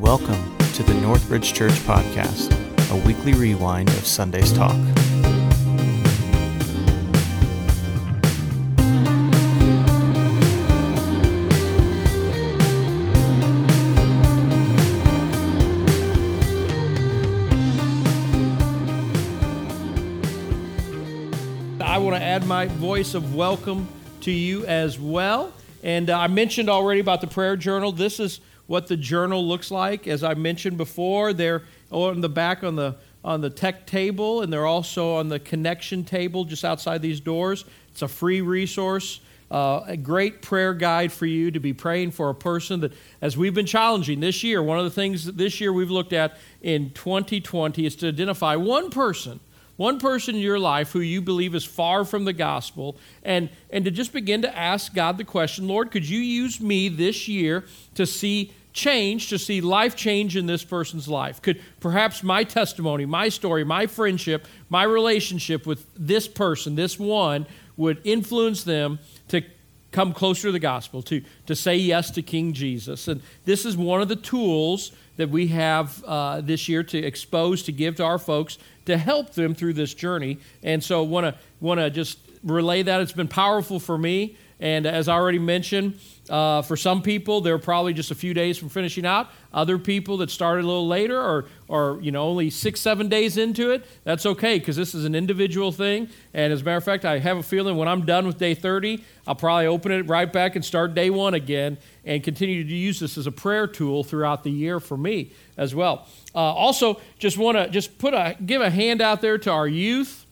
Welcome to the Northbridge Church Podcast, a weekly rewind of Sunday's talk. I want to add my voice of welcome to you as well. And uh, I mentioned already about the prayer journal. This is what the journal looks like. As I mentioned before, they're on the back on the on the tech table, and they're also on the connection table just outside these doors. It's a free resource. Uh, a great prayer guide for you to be praying for a person that, as we've been challenging this year, one of the things that this year we've looked at in 2020 is to identify one person one person in your life who you believe is far from the gospel, and, and to just begin to ask God the question Lord, could you use me this year to see change, to see life change in this person's life? Could perhaps my testimony, my story, my friendship, my relationship with this person, this one, would influence them to come closer to the gospel, to, to say yes to King Jesus? And this is one of the tools that we have uh, this year to expose, to give to our folks to help them through this journey. And so, want to want to just relay that. It's been powerful for me. And as I already mentioned, uh, for some people, they're probably just a few days from finishing out. Other people that started a little later or, or you know, only six, seven days into it, that's okay because this is an individual thing. And as a matter of fact, I have a feeling when I'm done with day 30, I'll probably open it right back and start day one again and continue to use this as a prayer tool throughout the year for me as well. Uh, also, just want to just put a give a hand out there to our youth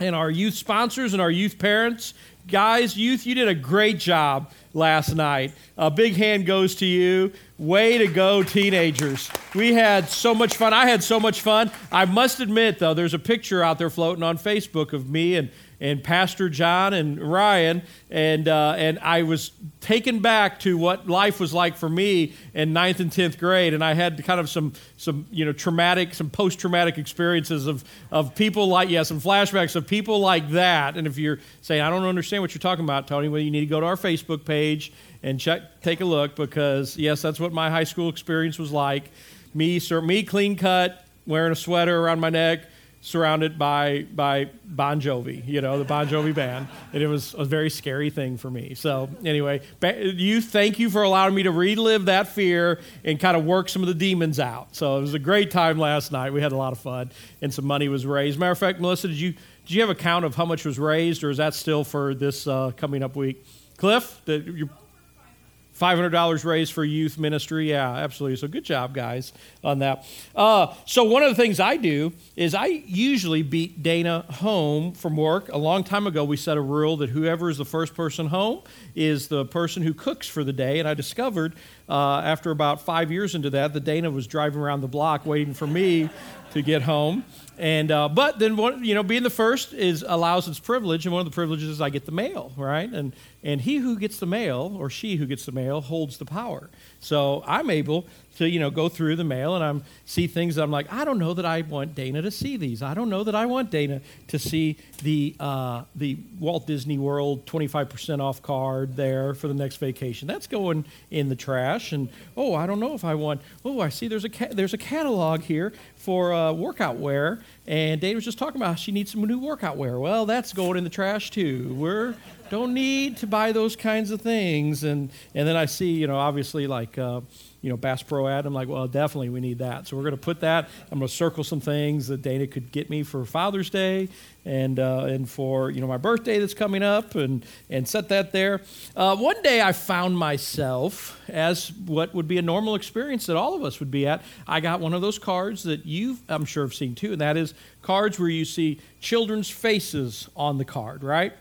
and our youth sponsors and our youth parents guys, youth, you did a great job last night. A big hand goes to you. Way to go, teenagers. We had so much fun. I had so much fun. I must admit, though, there's a picture out there floating on Facebook of me and and Pastor John and Ryan, and uh, and I was taken back to what life was like for me in ninth and tenth grade, and I had kind of some some you know traumatic, some post traumatic experiences of of people like yeah, some flashbacks of people like that. And if you're saying I don't understand what you're talking about, Tony, well you need to go to our Facebook page and check take a look because yes, that's what my high school experience was like. Me, sir, me clean cut, wearing a sweater around my neck surrounded by by Bon Jovi, you know, the Bon Jovi band, and it was a very scary thing for me. So anyway, you thank you for allowing me to relive that fear and kind of work some of the demons out. So it was a great time last night. We had a lot of fun, and some money was raised. Matter of fact, Melissa, did you did you have a count of how much was raised, or is that still for this uh, coming up week? Cliff, the, you $500 raised for youth ministry. Yeah, absolutely. So good job, guys, on that. Uh, so, one of the things I do is I usually beat Dana home from work. A long time ago, we set a rule that whoever is the first person home is the person who cooks for the day. And I discovered uh, after about five years into that that Dana was driving around the block waiting for me to get home. And uh, but then one, you know, being the first is allows its privilege, and one of the privileges is I get the mail, right? And and he who gets the mail or she who gets the mail holds the power. So I'm able to you know go through the mail and I'm see things I'm like I don't know that I want Dana to see these. I don't know that I want Dana to see the uh, the Walt Disney World 25% off card there for the next vacation. That's going in the trash. And oh, I don't know if I want. Oh, I see there's a ca- there's a catalog here for uh, workout wear. And Dana was just talking about she needs some new workout wear. Well, that's going in the trash too. We're don't need to buy those kinds of things. And and then I see you know obviously like. Uh, you know, Bass Pro ad. I'm like, well, definitely we need that. So we're going to put that. I'm going to circle some things that Dana could get me for Father's Day and uh, and for you know my birthday that's coming up and and set that there. Uh, one day I found myself as what would be a normal experience that all of us would be at. I got one of those cards that you I'm sure have seen too, and that is cards where you see children's faces on the card, right?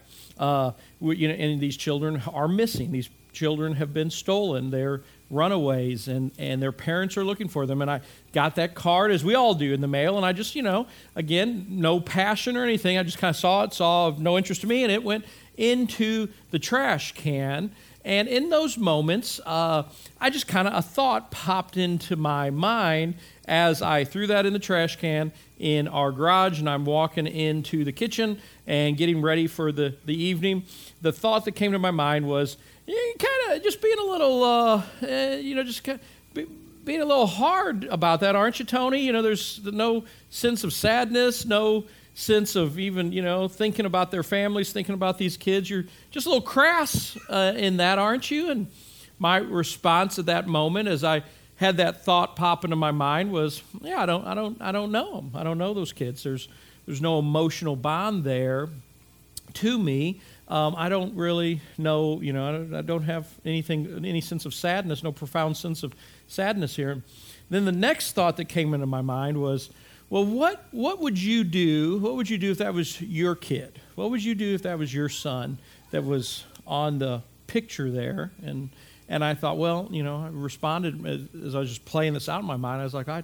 Uh, you know, and these children are missing. These children have been stolen. They're runaways and, and their parents are looking for them. And I got that card, as we all do, in the mail. And I just, you know, again, no passion or anything. I just kind of saw it, saw of no interest to me, and it went into the trash can. And in those moments, uh, I just kind of, a thought popped into my mind as I threw that in the trash can in our garage and I'm walking into the kitchen and getting ready for the, the evening. The thought that came to my mind was, kind of just being a little, uh, uh, you know, just of being a little hard about that, aren't you, Tony? You know, there's no sense of sadness, no sense of even, you know, thinking about their families, thinking about these kids. You're just a little crass uh, in that, aren't you? And my response at that moment, as I had that thought pop into my mind, was, "Yeah, I don't, I don't, I don't know them. I don't know those kids. There's, there's no emotional bond there to me." Um, I don't really know, you know, I don't, I don't, have anything, any sense of sadness, no profound sense of sadness here. Then the next thought that came into my mind was, well, what, what would you do? What would you do if that was your kid? What would you do if that was your son that was on the picture there? And, and I thought, well, you know, I responded as, as I was just playing this out in my mind. I was like, I,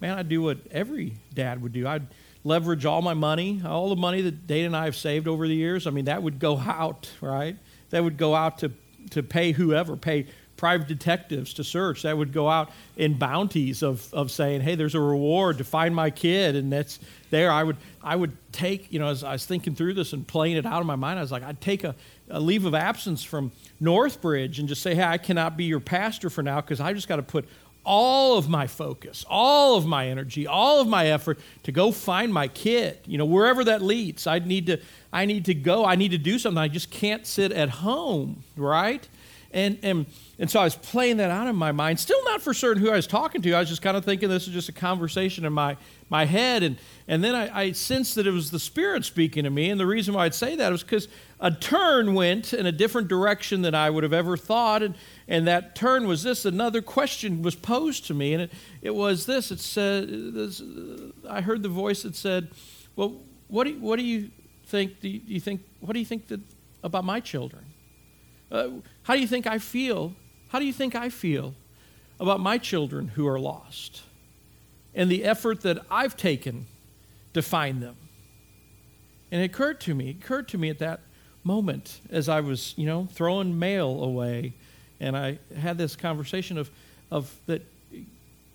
man, I'd do what every dad would do. I'd leverage all my money, all the money that Dana and I have saved over the years. I mean, that would go out, right? That would go out to, to pay whoever, pay private detectives to search. That would go out in bounties of, of saying, hey, there's a reward to find my kid. And that's there. I would, I would take, you know, as I was thinking through this and playing it out in my mind, I was like, I'd take a, a leave of absence from Northbridge and just say, hey, I cannot be your pastor for now because I just got to put all of my focus, all of my energy, all of my effort to go find my kid. You know, wherever that leads, I need to I need to go. I need to do something. I just can't sit at home, right? And and and so I was playing that out in my mind, still not for certain who I was talking to. I was just kind of thinking this is just a conversation in my, my head. And, and then I, I sensed that it was the Spirit speaking to me. And the reason why I'd say that was because a turn went in a different direction than I would have ever thought. And, and that turn was this another question was posed to me. And it, it was this it said, this, uh, I heard the voice that said, Well, what do you, what do you think? Do you, do you think, what do you think that, about my children? Uh, how do you think I feel how do you think I feel about my children who are lost and the effort that I've taken to find them? And it occurred to me, it occurred to me at that moment as I was, you know, throwing mail away and I had this conversation of, of that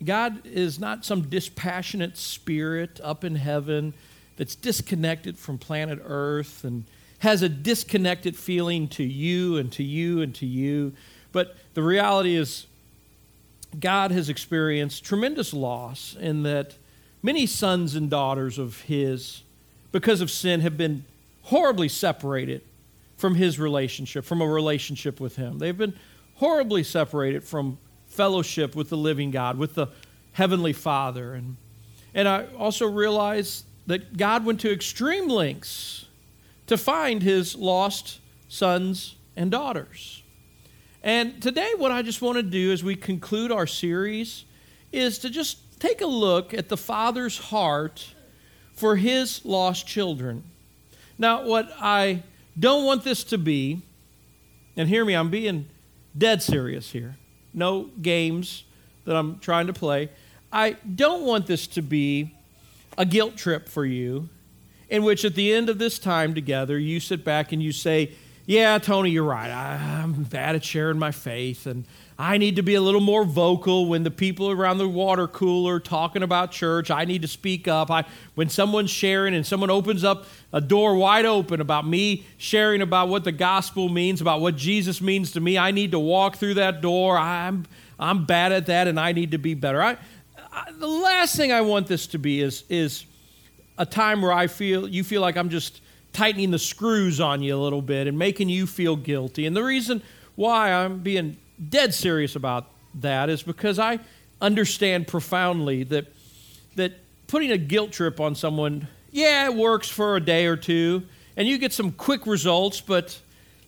God is not some dispassionate spirit up in heaven that's disconnected from planet Earth and has a disconnected feeling to you and to you and to you. But the reality is, God has experienced tremendous loss in that many sons and daughters of His, because of sin, have been horribly separated from His relationship, from a relationship with Him. They've been horribly separated from fellowship with the living God, with the Heavenly Father. And, and I also realize that God went to extreme lengths to find His lost sons and daughters. And today, what I just want to do as we conclude our series is to just take a look at the Father's heart for his lost children. Now, what I don't want this to be, and hear me, I'm being dead serious here, no games that I'm trying to play. I don't want this to be a guilt trip for you, in which at the end of this time together, you sit back and you say, yeah, Tony, you're right. I, am bad at sharing my faith, and I need to be a little more vocal when the people around the water cooler talking about church. I need to speak up. I, when someone's sharing and someone opens up a door wide open about me sharing about what the gospel means, about what Jesus means to me, I need to walk through that door. I'm I'm bad at that, and I need to be better. I, I, the last thing I want this to be is is a time where I feel you feel like I'm just tightening the screws on you a little bit and making you feel guilty. And the reason why I'm being dead serious about that is because I understand profoundly that that putting a guilt trip on someone, yeah, it works for a day or two, and you get some quick results, but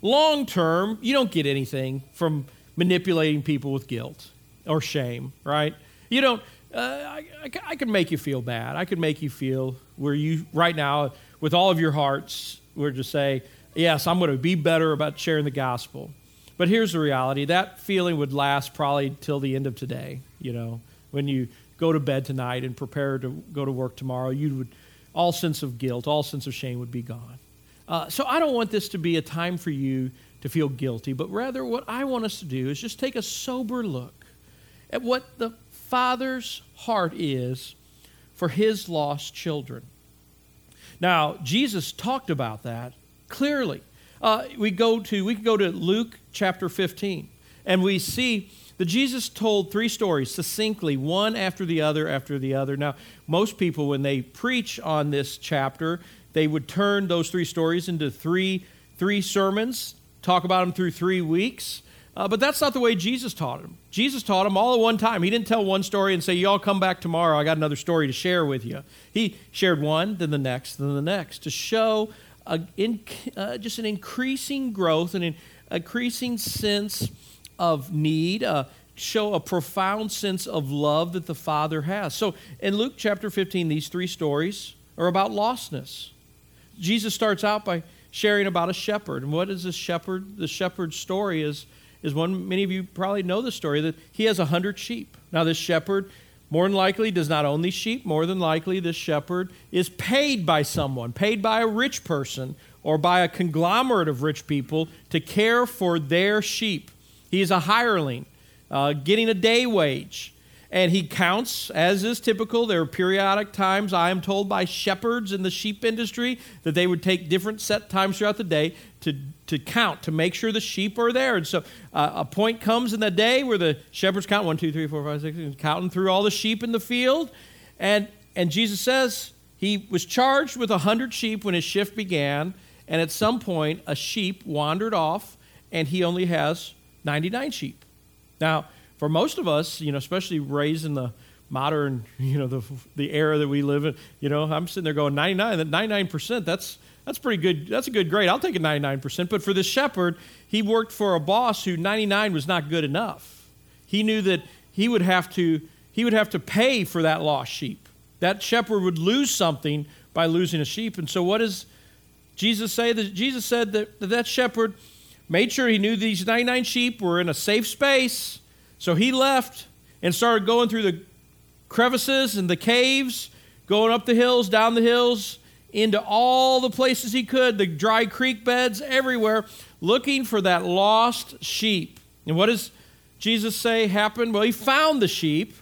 long term, you don't get anything from manipulating people with guilt or shame, right? You don't. Uh, I, I, I could make you feel bad. I could make you feel where you right now with all of your hearts were to say, Yes, I'm going to be better about sharing the gospel. But here's the reality that feeling would last probably till the end of today. You know, when you go to bed tonight and prepare to go to work tomorrow, you would, all sense of guilt, all sense of shame would be gone. Uh, so I don't want this to be a time for you to feel guilty, but rather what I want us to do is just take a sober look at what the Father's heart is for his lost children. Now, Jesus talked about that clearly. Uh, we go to we go to Luke chapter 15, and we see that Jesus told three stories succinctly, one after the other after the other. Now, most people, when they preach on this chapter, they would turn those three stories into three, three sermons, talk about them through three weeks. Uh, but that's not the way Jesus taught them. Jesus taught them all at one time. He didn't tell one story and say, Y'all come back tomorrow. I got another story to share with you. He shared one, then the next, then the next to show a, in, uh, just an increasing growth and an increasing sense of need, uh, show a profound sense of love that the Father has. So in Luke chapter 15, these three stories are about lostness. Jesus starts out by sharing about a shepherd. And what is this shepherd? The shepherd's story is, is one, many of you probably know the story, that he has a hundred sheep. Now, this shepherd more than likely does not own these sheep. More than likely, this shepherd is paid by someone, paid by a rich person or by a conglomerate of rich people to care for their sheep. He is a hireling, uh, getting a day wage. And he counts, as is typical. There are periodic times, I am told by shepherds in the sheep industry, that they would take different set times throughout the day to, to count, to make sure the sheep are there. And so uh, a point comes in the day where the shepherds count one, two, three, four, five, six, counting through all the sheep in the field. And, and Jesus says he was charged with a hundred sheep when his shift began. And at some point, a sheep wandered off, and he only has 99 sheep. Now, for most of us, you know, especially raised in the modern, you know, the, the era that we live in, you know, I'm sitting there going 99, 99%, that's, that's pretty good. That's a good grade. I'll take a 99%. But for this shepherd, he worked for a boss who 99 was not good enough. He knew that he would have to, he would have to pay for that lost sheep. That shepherd would lose something by losing a sheep. And so what does Jesus say? That Jesus said that that shepherd made sure he knew these 99 sheep were in a safe space so he left and started going through the crevices and the caves, going up the hills, down the hills, into all the places he could, the dry creek beds, everywhere, looking for that lost sheep. And what does Jesus say happened? Well, he found the sheep.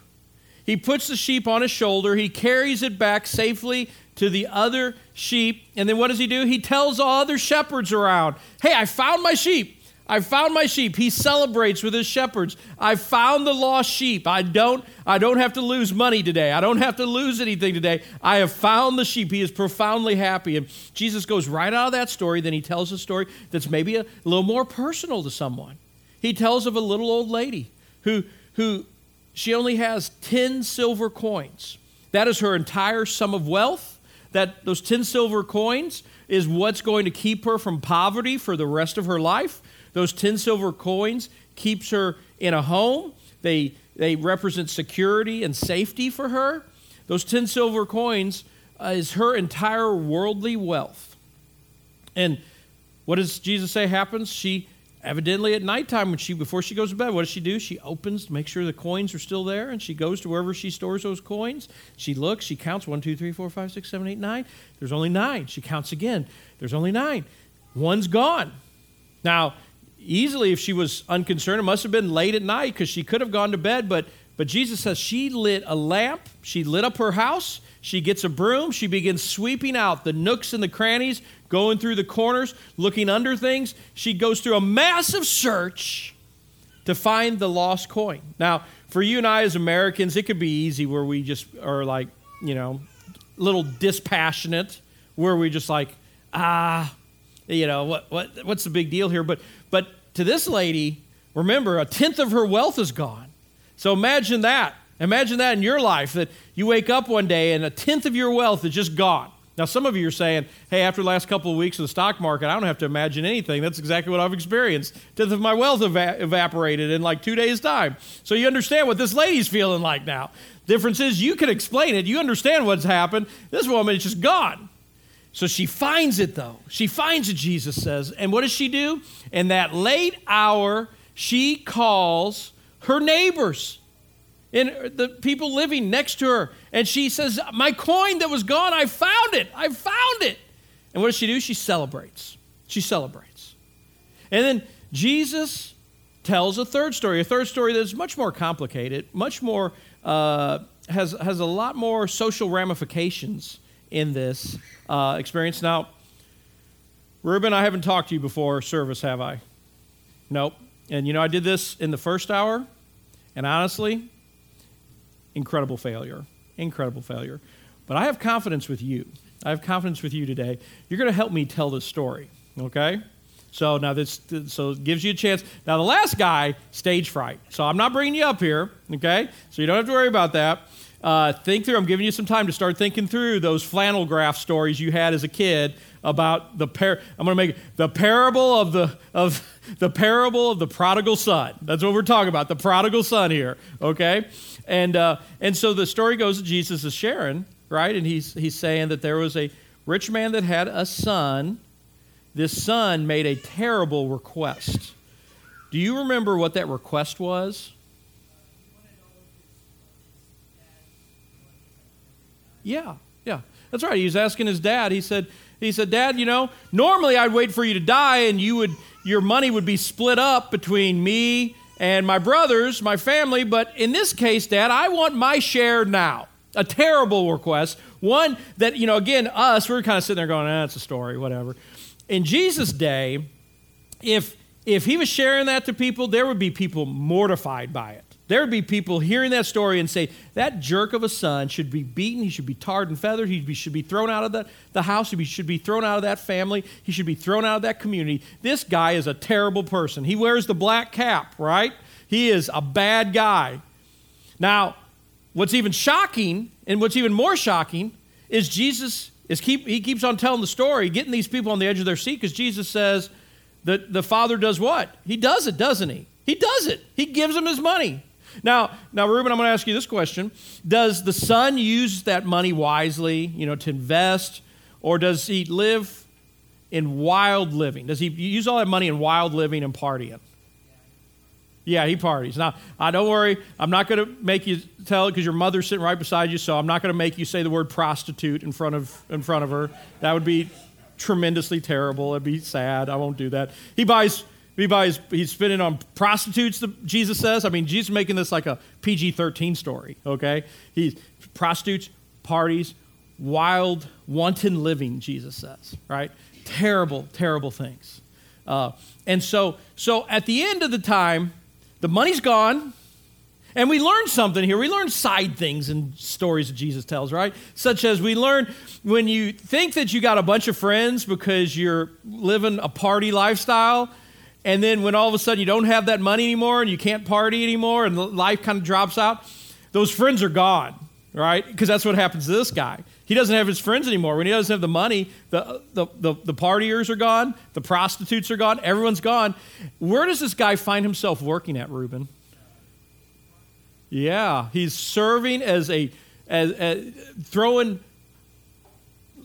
He puts the sheep on his shoulder. He carries it back safely to the other sheep. And then what does he do? He tells all other shepherds around, Hey, I found my sheep. I found my sheep. He celebrates with his shepherds. I found the lost sheep. I don't, I don't have to lose money today. I don't have to lose anything today. I have found the sheep. He is profoundly happy. And Jesus goes right out of that story. Then he tells a story that's maybe a little more personal to someone. He tells of a little old lady who, who she only has 10 silver coins. That is her entire sum of wealth. That those 10 silver coins is what's going to keep her from poverty for the rest of her life. Those 10 silver coins keeps her in a home. They, they represent security and safety for her. Those 10 silver coins uh, is her entire worldly wealth. And what does Jesus say happens? She evidently at nighttime when she before she goes to bed what does she do she opens to make sure the coins are still there and she goes to wherever she stores those coins she looks she counts one two three four five six seven eight nine there's only nine she counts again there's only nine one's gone now easily, if she was unconcerned, it must have been late at night because she could have gone to bed. But, but Jesus says she lit a lamp, she lit up her house, she gets a broom, she begins sweeping out the nooks and the crannies, going through the corners, looking under things. She goes through a massive search to find the lost coin. Now, for you and I as Americans, it could be easy where we just are like, you know, little dispassionate, where we just like, ah, you know, what, what, what's the big deal here? But, but to this lady, remember, a tenth of her wealth is gone. So imagine that. Imagine that in your life that you wake up one day and a tenth of your wealth is just gone. Now, some of you are saying, hey, after the last couple of weeks of the stock market, I don't have to imagine anything. That's exactly what I've experienced. A tenth of my wealth eva- evaporated in like two days' time. So you understand what this lady's feeling like now. Difference is, you can explain it. You understand what's happened. This woman is just gone. So she finds it though. She finds it, Jesus says. And what does she do? In that late hour, she calls her neighbors and the people living next to her. And she says, My coin that was gone, I found it. I found it. And what does she do? She celebrates. She celebrates. And then Jesus tells a third story, a third story that's much more complicated, much more, uh, has, has a lot more social ramifications in this uh, experience. Now, Reuben, I haven't talked to you before service, have I? Nope. And you know, I did this in the first hour, And honestly, incredible failure. Incredible failure. But I have confidence with you. I have confidence with you today. You're going to help me tell this story, okay? So now this so it gives you a chance. Now the last guy, stage fright. So I'm not bringing you up here, okay? So you don't have to worry about that. Uh, think through. I'm giving you some time to start thinking through those flannel graph stories you had as a kid about the par- I'm going to make the parable of the of the parable of the prodigal son. That's what we're talking about. The prodigal son here, okay? And uh, and so the story goes that Jesus is sharing, right? And he's he's saying that there was a rich man that had a son. This son made a terrible request. Do you remember what that request was? Yeah, yeah. That's right. He was asking his dad. He said, he said, Dad, you know, normally I'd wait for you to die and you would your money would be split up between me and my brothers, my family, but in this case, Dad, I want my share now. A terrible request. One that, you know, again, us, we're kind of sitting there going, ah, it's a story, whatever. In Jesus' day, if if he was sharing that to people, there would be people mortified by it. There would be people hearing that story and say, that jerk of a son should be beaten. He should be tarred and feathered. He should be thrown out of the, the house. He should be thrown out of that family. He should be thrown out of that community. This guy is a terrible person. He wears the black cap, right? He is a bad guy. Now, what's even shocking and what's even more shocking is Jesus is keep, he keeps on telling the story, getting these people on the edge of their seat because Jesus says that the Father does what? He does it, doesn't he? He does it. He gives them his money. Now, now, Reuben, I'm going to ask you this question: Does the son use that money wisely, you know, to invest, or does he live in wild living? Does he use all that money in wild living and partying? Yeah, he parties. Now, I don't worry. I'm not going to make you tell it because your mother's sitting right beside you, so I'm not going to make you say the word prostitute in front of in front of her. That would be tremendously terrible. It'd be sad. I won't do that. He buys he's spending on prostitutes, Jesus says. I mean, Jesus making this like a PG 13 story, okay? He's prostitutes, parties, wild, wanton living, Jesus says, right? Terrible, terrible things. Uh, and so, so at the end of the time, the money's gone. And we learn something here. We learn side things in stories that Jesus tells, right? Such as we learn when you think that you got a bunch of friends because you're living a party lifestyle, and then when all of a sudden you don't have that money anymore and you can't party anymore and life kind of drops out, those friends are gone, right? Because that's what happens to this guy. He doesn't have his friends anymore. When he doesn't have the money, the, the, the, the partiers are gone, the prostitutes are gone, everyone's gone. Where does this guy find himself working at, Reuben? Yeah, he's serving as a, as, as throwing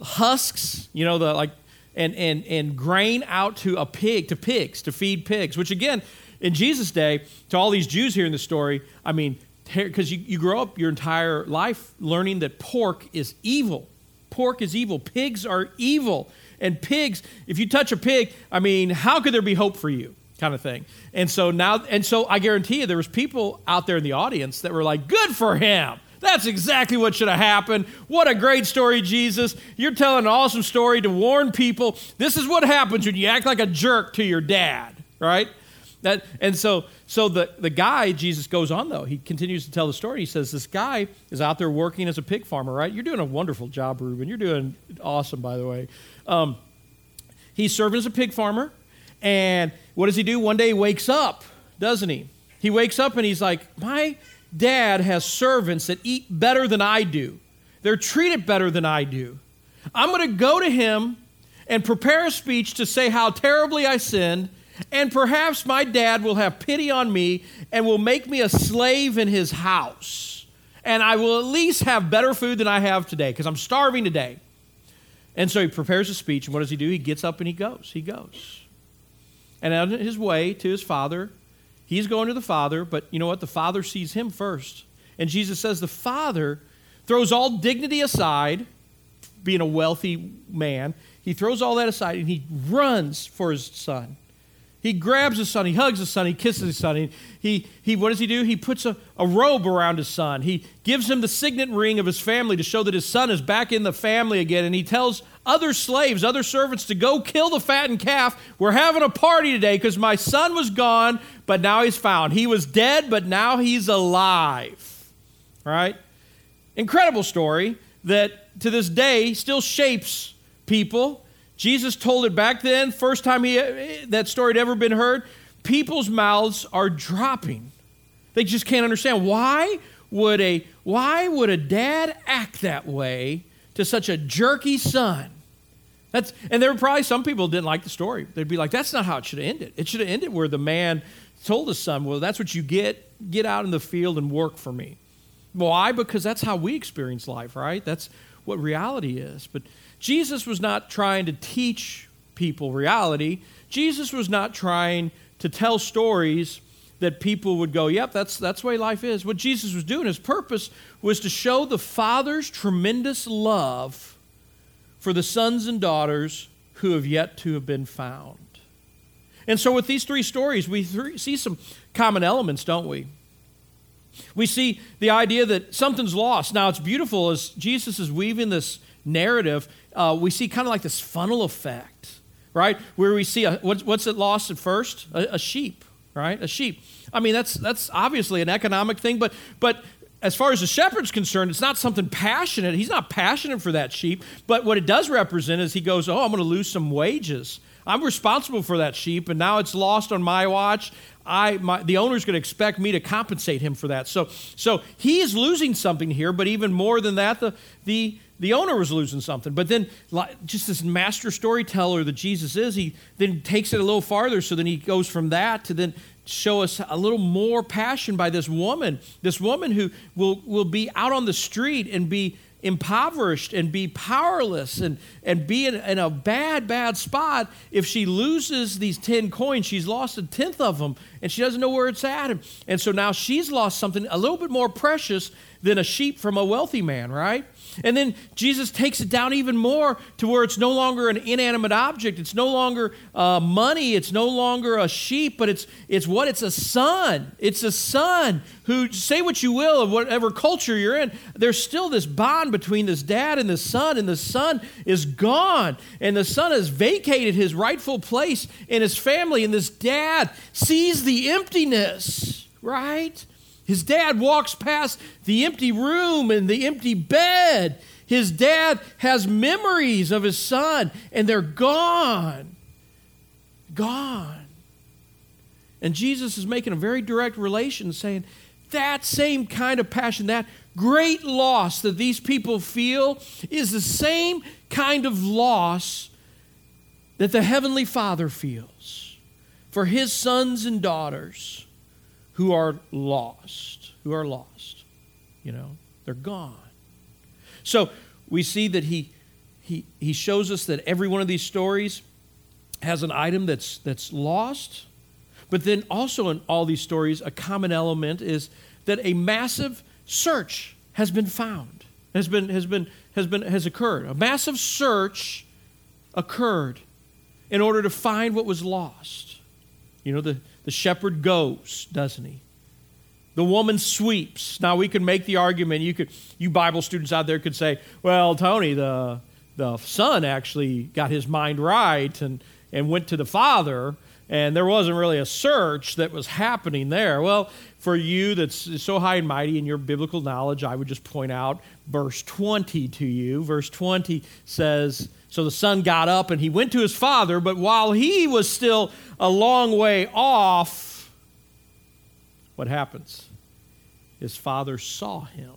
husks, you know, the like and, and, and grain out to a pig, to pigs, to feed pigs, which again, in Jesus' day, to all these Jews here in the story, I mean, because you, you grow up your entire life learning that pork is evil. Pork is evil. Pigs are evil. And pigs, if you touch a pig, I mean, how could there be hope for you? Kind of thing. And so now, and so I guarantee you, there was people out there in the audience that were like, good for him. That's exactly what should have happened. What a great story, Jesus. You're telling an awesome story to warn people. This is what happens when you act like a jerk to your dad, right? That, and so, so the, the guy, Jesus goes on though. He continues to tell the story. He says, This guy is out there working as a pig farmer, right? You're doing a wonderful job, Reuben. You're doing awesome, by the way. Um, he's serving as a pig farmer. And what does he do? One day he wakes up, doesn't he? He wakes up and he's like, My dad has servants that eat better than I do. They're treated better than I do. I'm going to go to him and prepare a speech to say how terribly I sinned, and perhaps my dad will have pity on me and will make me a slave in his house. And I will at least have better food than I have today because I'm starving today. And so he prepares a speech, and what does he do? He gets up and he goes. He goes. And on his way to his father, He's going to the Father, but you know what? The Father sees him first. And Jesus says the Father throws all dignity aside, being a wealthy man. He throws all that aside and he runs for his son. He grabs his son, he hugs his son, he kisses his son. He, he, what does he do? He puts a, a robe around his son. He gives him the signet ring of his family to show that his son is back in the family again. And he tells other slaves, other servants to go kill the fattened calf. We're having a party today because my son was gone, but now he's found. He was dead, but now he's alive. Right? Incredible story that to this day still shapes people Jesus told it back then, first time he, that story had ever been heard. People's mouths are dropping. They just can't understand why would a why would a dad act that way to such a jerky son? That's and there were probably some people didn't like the story. They'd be like, "That's not how it should have ended. It should have ended where the man told his son, "Well, that's what you get. Get out in the field and work for me." Why? Because that's how we experience life, right? That's what reality is. But Jesus was not trying to teach people reality. Jesus was not trying to tell stories that people would go, yep, that's, that's the way life is. What Jesus was doing, his purpose was to show the Father's tremendous love for the sons and daughters who have yet to have been found. And so, with these three stories, we see some common elements, don't we? We see the idea that something's lost. Now, it's beautiful as Jesus is weaving this narrative uh, we see kind of like this funnel effect, right? Where we see a, what's, what's it lost at first? A, a sheep, right? A sheep. I mean, that's that's obviously an economic thing, but but as far as the shepherd's concerned, it's not something passionate. He's not passionate for that sheep, but what it does represent is he goes, "Oh, I'm going to lose some wages. I'm responsible for that sheep, and now it's lost on my watch. I, my, the owner's going to expect me to compensate him for that. So, so he is losing something here, but even more than that, the, the the owner was losing something. But then, just this master storyteller that Jesus is, he then takes it a little farther. So then he goes from that to then show us a little more passion by this woman, this woman who will, will be out on the street and be impoverished and be powerless and, and be in, in, a bad, bad spot. If she loses these 10 coins, she's lost a tenth of them and she doesn't know where it's at. And, and so now she's lost something a little bit more precious than a sheep from a wealthy man, right? And then Jesus takes it down even more to where it's no longer an inanimate object. It's no longer uh, money. It's no longer a sheep, but it's, it's what? It's a son. It's a son who, say what you will of whatever culture you're in, there's still this bond between this dad and the son, and the son is gone. And the son has vacated his rightful place in his family, and this dad sees the emptiness, right? His dad walks past the empty room and the empty bed. His dad has memories of his son, and they're gone. Gone. And Jesus is making a very direct relation, saying, that same kind of passion, that great loss that these people feel, is the same kind of loss that the Heavenly Father feels for His sons and daughters who are lost, who are lost. You know, they're gone. So we see that he, he, he shows us that every one of these stories has an item that's, that's lost. But then also in all these stories, a common element is that a massive search has been found, has been, has been, has been, has occurred. A massive search occurred in order to find what was lost. You know, the, the shepherd goes, doesn't he? The woman sweeps. Now we could make the argument. You could, you Bible students out there could say, "Well, Tony, the the son actually got his mind right and and went to the father, and there wasn't really a search that was happening there." Well, for you that's so high and mighty in your biblical knowledge, I would just point out verse 20 to you. Verse 20 says, So the son got up and he went to his father, but while he was still a long way off, what happens? His father saw him.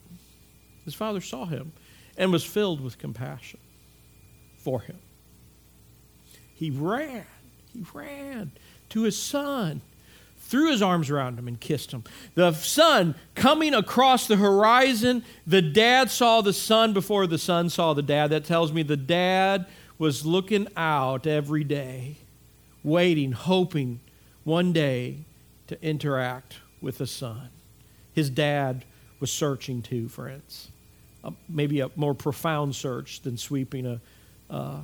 His father saw him and was filled with compassion for him. He ran, he ran to his son, threw his arms around him, and kissed him. The son coming across the horizon, the dad saw the son before the son saw the dad. That tells me the dad was looking out every day waiting, hoping one day to interact with the son. His dad was searching too, friends. Uh, maybe a more profound search than sweeping a, uh,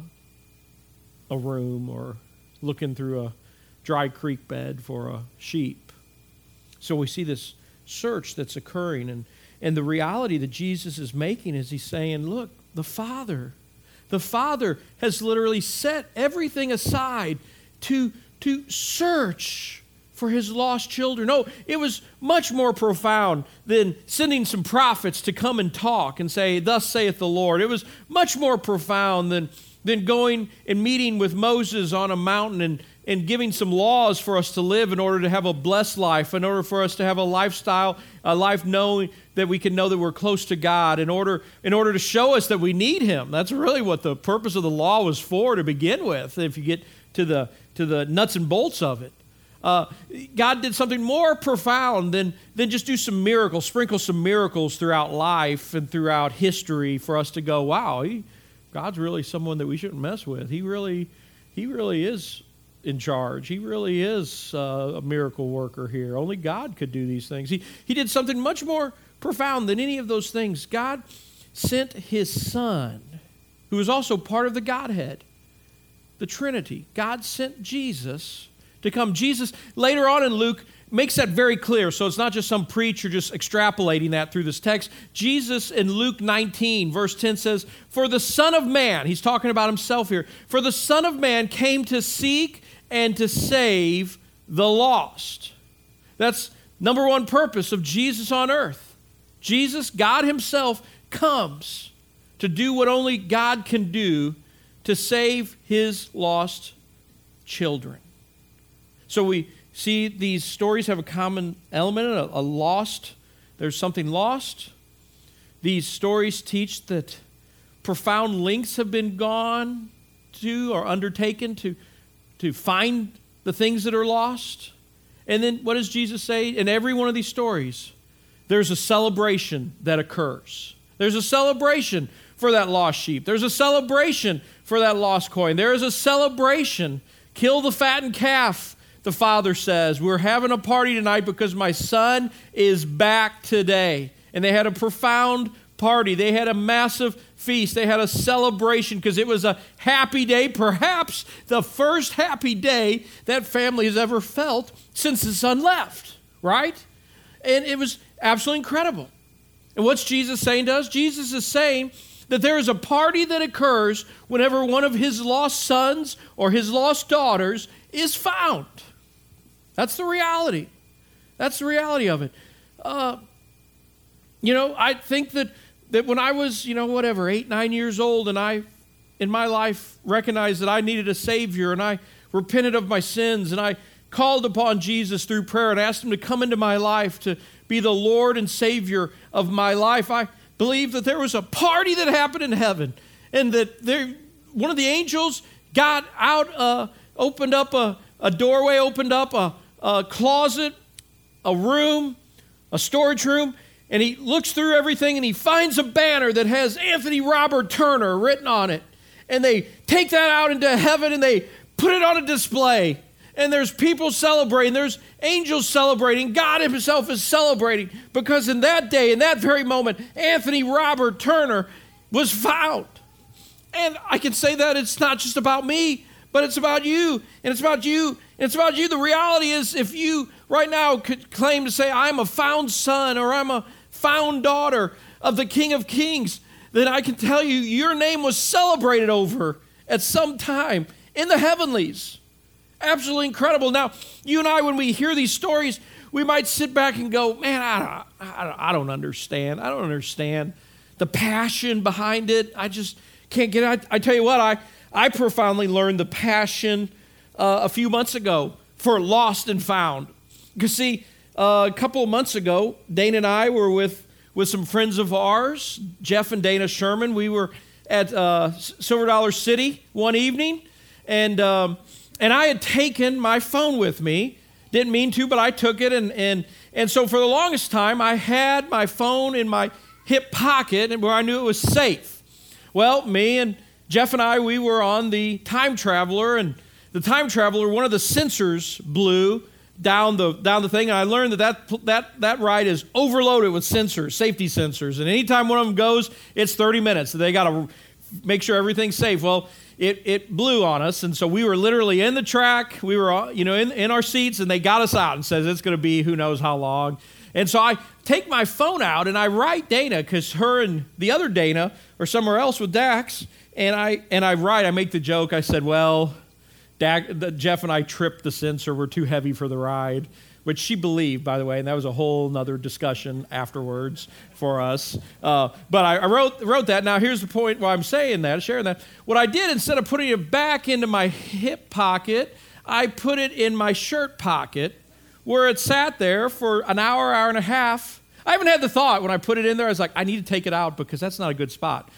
a room or looking through a dry creek bed for a sheep. So we see this search that's occurring. And, and the reality that Jesus is making is he's saying, look, the Father, the Father has literally set everything aside to, to search for his lost children. No, it was much more profound than sending some prophets to come and talk and say, Thus saith the Lord. It was much more profound than, than going and meeting with Moses on a mountain and, and giving some laws for us to live in order to have a blessed life, in order for us to have a lifestyle, a life knowing that we can know that we're close to God, in order, in order to show us that we need Him. That's really what the purpose of the law was for to begin with, if you get to the, to the nuts and bolts of it. Uh, God did something more profound than, than just do some miracles, sprinkle some miracles throughout life and throughout history for us to go, wow, he, God's really someone that we shouldn't mess with. He really, he really is in charge. He really is uh, a miracle worker here. Only God could do these things. He, he did something much more profound than any of those things. God sent his Son, who is also part of the Godhead, the Trinity. God sent Jesus to come. Jesus, later on in Luke, makes that very clear. So it's not just some preacher just extrapolating that through this text. Jesus in Luke 19, verse 10 says, For the Son of Man, he's talking about himself here, for the Son of Man came to seek and to save the lost. That's number one purpose of Jesus on earth. Jesus, God Himself, comes to do what only God can do to save His lost children. So we see these stories have a common element a, a lost, there's something lost. These stories teach that profound links have been gone to or undertaken to to find the things that are lost. And then what does Jesus say? In every one of these stories, there's a celebration that occurs. There's a celebration for that lost sheep. There's a celebration for that lost coin. There is a celebration. Kill the fattened calf, the father says. We're having a party tonight because my son is back today. And they had a profound party. They had a massive feast. They had a celebration because it was a happy day, perhaps the first happy day that family has ever felt since the son left, right? And it was absolutely incredible. And what's Jesus saying to us? Jesus is saying that there is a party that occurs whenever one of his lost sons or his lost daughters is found. That's the reality. That's the reality of it. Uh, you know, I think that that when I was, you know, whatever, eight, nine years old, and I, in my life, recognized that I needed a Savior, and I repented of my sins, and I called upon Jesus through prayer and asked Him to come into my life to be the Lord and Savior of my life, I believe that there was a party that happened in heaven, and that there, one of the angels got out, uh, opened up a, a doorway, opened up a, a closet, a room, a storage room, and he looks through everything and he finds a banner that has Anthony Robert Turner written on it. And they take that out into heaven and they put it on a display. And there's people celebrating, there's angels celebrating, God Himself is celebrating because in that day, in that very moment, Anthony Robert Turner was found. And I can say that it's not just about me, but it's about you, and it's about you, and it's about you. The reality is, if you right now could claim to say, I'm a found son or I'm a found daughter of the King of Kings, then I can tell you your name was celebrated over at some time in the heavenlies. Absolutely incredible. Now, you and I, when we hear these stories, we might sit back and go, man, I don't, I I don't understand. I don't understand the passion behind it. I just can't get it. I, I tell you what, I, I profoundly learned the passion uh, a few months ago for lost and found. Because, see, uh, a couple of months ago, Dane and I were with, with some friends of ours, Jeff and Dana Sherman. We were at uh, Silver Dollar City one evening, and, um, and I had taken my phone with me. Didn't mean to, but I took it. And, and, and so for the longest time, I had my phone in my hip pocket where I knew it was safe. Well, me and Jeff and I, we were on the time traveler, and the time traveler, one of the sensors blew down the down the thing, and I learned that that that, that ride is overloaded with sensors, safety sensors, and anytime one of them goes, it's 30 minutes. So they got to make sure everything's safe. Well, it, it blew on us. And so we were literally in the track. We were, you know, in, in our seats, and they got us out and says it's going to be who knows how long. And so I take my phone out and I write Dana because her and the other Dana are somewhere else with Dax. And I and I write. I make the joke. I said, "Well, Dak, Jeff and I tripped the sensor. We're too heavy for the ride." which she believed, by the way, and that was a whole other discussion afterwards for us. Uh, but I, I, wrote, wrote that. Now, here's the point why I'm saying that, sharing that. What I did, instead of putting it back into my hip pocket, I put it in my shirt pocket where it sat there for an hour, hour and a half. I haven't had the thought when I put it in there, I was like, I need to take it out because that's not a good spot.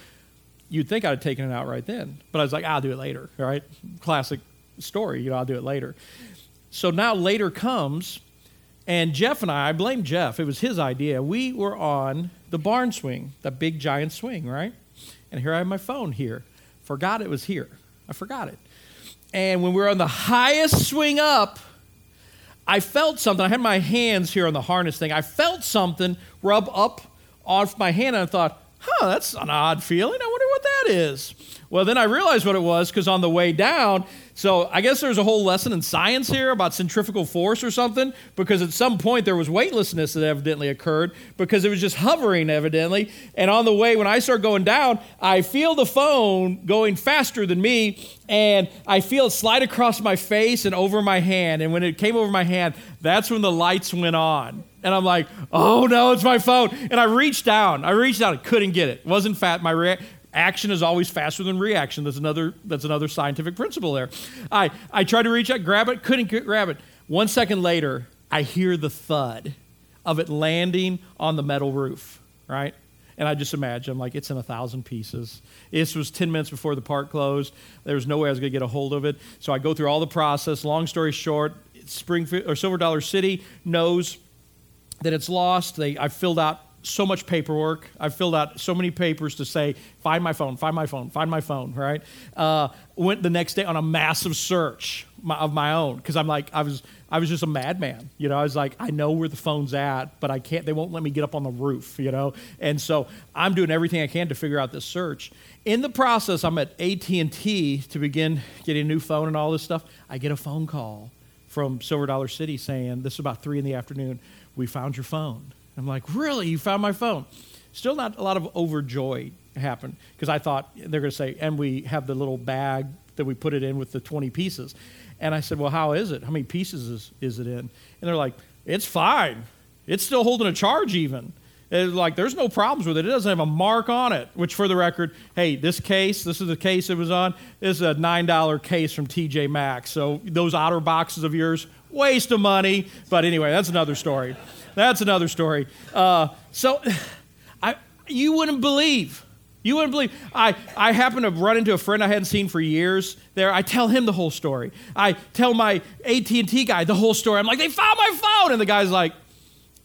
You'd think I'd have taken it out right then, but I was like, I'll do it later, all right? Classic story, you know, I'll do it later. So now later comes, and Jeff and I, I blame Jeff, it was his idea. We were on the barn swing, the big giant swing, right? And here I have my phone here. Forgot it was here. I forgot it. And when we were on the highest swing up, I felt something. I had my hands here on the harness thing. I felt something rub up off my hand, and I thought, huh, that's an odd feeling. I wonder what that is. Well, then I realized what it was because on the way down, so I guess there's a whole lesson in science here about centrifugal force or something, because at some point there was weightlessness that evidently occurred because it was just hovering evidently. And on the way, when I start going down, I feel the phone going faster than me, and I feel it slide across my face and over my hand. And when it came over my hand, that's when the lights went on. And I'm like, oh no, it's my phone. And I reached down. I reached down. I couldn't get it. It wasn't fat. My re- action is always faster than reaction. That's another, that's another scientific principle there. I, I tried to reach out, grab it, couldn't grab it. One second later, I hear the thud of it landing on the metal roof, right? And I just imagine, like, it's in a thousand pieces. This was 10 minutes before the park closed. There was no way I was going to get a hold of it. So I go through all the process. Long story short, Springfield or Silver Dollar City knows that it's lost. They, I filled out so much paperwork. I've filled out so many papers to say, find my phone, find my phone, find my phone, right? Uh, went the next day on a massive search of my own because I'm like, I was, I was just a madman. You know, I was like, I know where the phone's at, but I can't, they won't let me get up on the roof, you know? And so I'm doing everything I can to figure out this search. In the process, I'm at AT&T to begin getting a new phone and all this stuff. I get a phone call from Silver Dollar City saying, this is about three in the afternoon, we found your phone I'm like, really? You found my phone? Still not a lot of overjoy happened because I thought they're going to say, and we have the little bag that we put it in with the 20 pieces. And I said, well, how is it? How many pieces is, is it in? And they're like, it's fine. It's still holding a charge even. It's like there's no problems with it. It doesn't have a mark on it. Which, for the record, hey, this case, this is the case it was on. This is a nine dollar case from TJ Maxx. So those otter boxes of yours, waste of money. But anyway, that's another story. That's another story. Uh, so, I, you wouldn't believe. You wouldn't believe. I, I happen to run into a friend I hadn't seen for years there. I tell him the whole story. I tell my AT&T guy the whole story. I'm like, they found my phone. And the guy's like,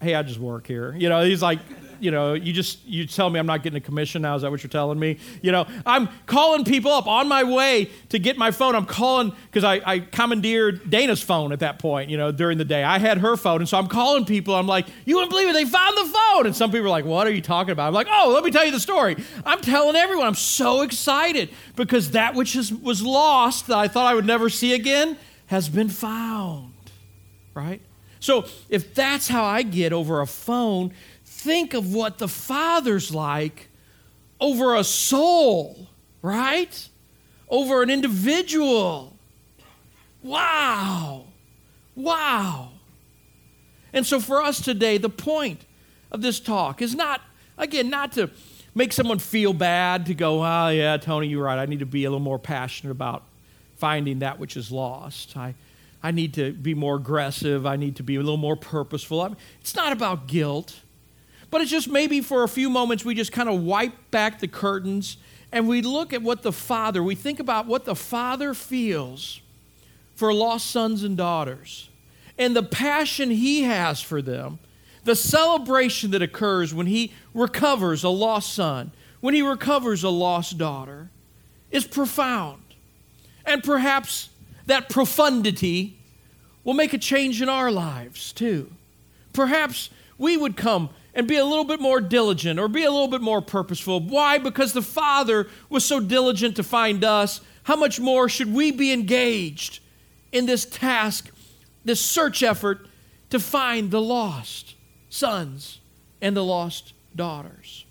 hey, I just work here. You know, he's like, you know, you just you tell me I'm not getting a commission now. Is that what you're telling me? You know, I'm calling people up on my way to get my phone. I'm calling because I, I commandeered Dana's phone at that point. You know, during the day I had her phone, and so I'm calling people. I'm like, you wouldn't believe it, they found the phone. And some people are like, what are you talking about? I'm like, oh, let me tell you the story. I'm telling everyone. I'm so excited because that which is, was lost that I thought I would never see again has been found. Right. So if that's how I get over a phone think of what the Father's like over a soul, right? Over an individual. Wow. Wow. And so for us today, the point of this talk is not, again, not to make someone feel bad, to go, oh, yeah, Tony, you're right. I need to be a little more passionate about finding that which is lost. I, I need to be more aggressive. I need to be a little more purposeful. I mean, it's not about guilt. But it's just maybe for a few moments we just kind of wipe back the curtains and we look at what the Father, we think about what the Father feels for lost sons and daughters and the passion He has for them, the celebration that occurs when He recovers a lost son, when He recovers a lost daughter, is profound. And perhaps that profundity will make a change in our lives too. Perhaps we would come and be a little bit more diligent or be a little bit more purposeful. Why? Because the Father was so diligent to find us. how much more should we be engaged in this task, this search effort to find the lost sons and the lost daughters?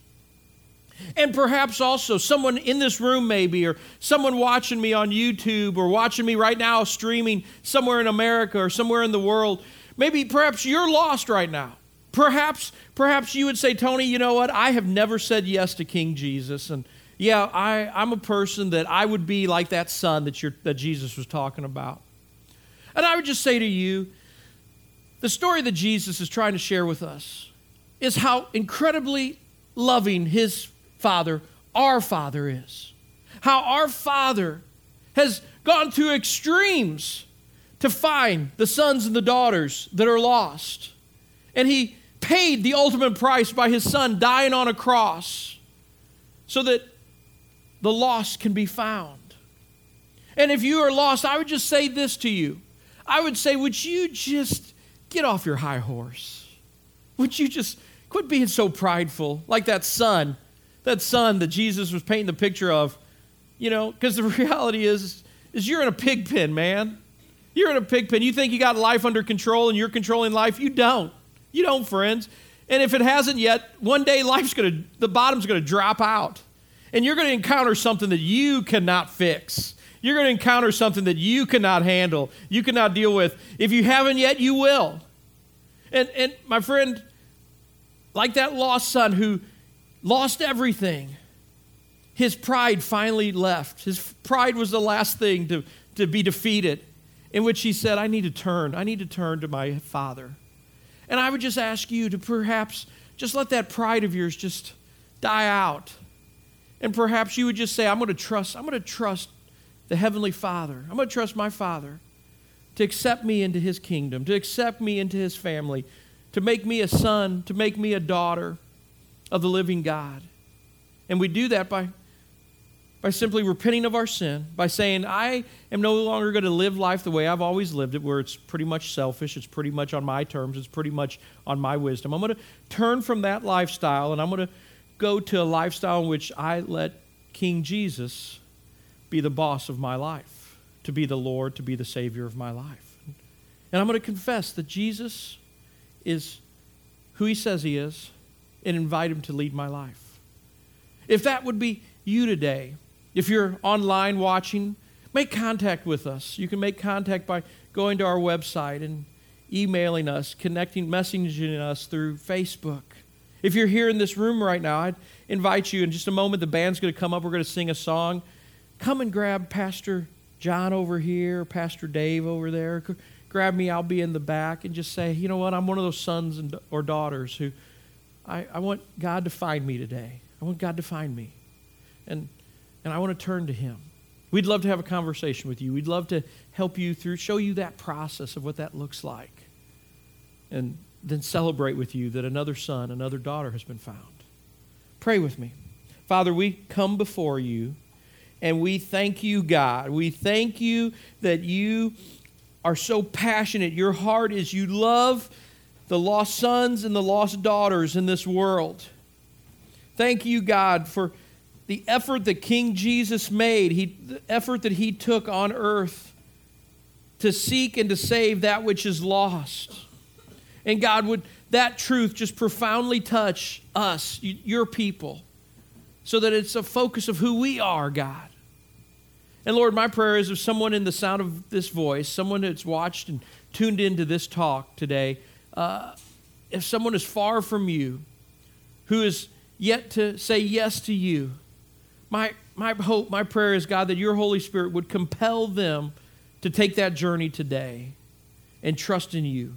And perhaps also someone in this room, maybe, or someone watching me on YouTube or watching me right now streaming somewhere in America or somewhere in the world. Maybe perhaps you're lost right now. Perhaps, perhaps you would say, Tony, you know what? I have never said yes to King Jesus. And yeah, I, I'm a person that I would be like that son that, you're, that Jesus was talking about. And I would just say to you, the story that Jesus is trying to share with us is how incredibly loving his Father, our Father, is. How our Father has gone to extremes to find the sons and the daughters that are lost. And he paid the ultimate price by his son dying on a cross so that the lost can be found. And if you are lost, I would just say this to you. I would say, would you just get off your high horse? Would you just quit being so prideful, like that son, that son that Jesus was painting the picture of? You know, because the reality is, is you're in a pig pen, man. You're in a pig pen. You think you got life under control and you're controlling life. You don't. You don't, friends. And if it hasn't yet, one day life's going to, the bottom's going to drop out and you're going to encounter something that you cannot fix. You're going to encounter something that you cannot handle, you cannot deal with. If you haven't yet, you will. And, and my friend, like that lost son who lost everything, his pride finally left. His pride was the last thing to, to be defeated, in which he said, I need to turn. I need to turn to my father. And I would just ask you to perhaps just let that pride of yours just die out and perhaps you would just say, I'm going to trust, I'm going to trust the Heavenly Father. I'm going to trust my Father to accept me into His kingdom, to accept me into His family, to make me a son, to make me a daughter of the living God. And we do that by, by simply repenting of our sin, by saying, I am no longer going to live life the way I've always lived it, where it's pretty much selfish, it's pretty much on my terms, it's pretty much on my wisdom. I'm going to turn from that lifestyle and I'm going to go to a lifestyle in which I let King Jesus be the boss of my life, to be the Lord, to be the Savior of my life. And I'm going to confess that Jesus is who he says he is and invite him to lead my life. If that would be you today, if you're online watching, make contact with us. You can make contact by going to our website and emailing us, connecting, messaging us through Facebook. If you're here in this room right now, I'd invite you in just a moment. The band's going to come up. We're going to sing a song. Come and grab Pastor John over here, Pastor Dave over there. Grab me. I'll be in the back and just say, you know what? I'm one of those sons and, or daughters who I, I want God to find me today. I want God to find me. And, and I want to turn to Him. We'd love to have a conversation with you. We'd love to help you through, show you that process of what that looks like. And then celebrate with you that another son, another daughter has been found. Pray with me. Father, we come before you and we thank you, God. We thank you that you are so passionate. Your heart is you love the lost sons and the lost daughters in this world. Thank you, God, for the effort that King Jesus made, he, the effort that he took on earth to seek and to save that which is lost. And God, would that truth just profoundly touch us, your people, so that it's a focus of who we are, God. And Lord, my prayer is if someone in the sound of this voice, someone that's watched and tuned into this talk today, uh, if someone is far from you, who is yet to say yes to you, my, my hope, my prayer is, God, that your Holy Spirit would compel them to take that journey today and trust in you.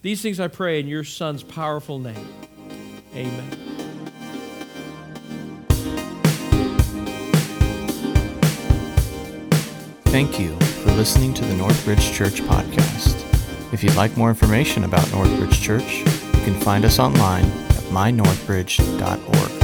These things I pray in your Son's powerful name. Amen. Thank you for listening to the Northbridge Church podcast. If you'd like more information about Northbridge Church, you can find us online at mynorthbridge.org.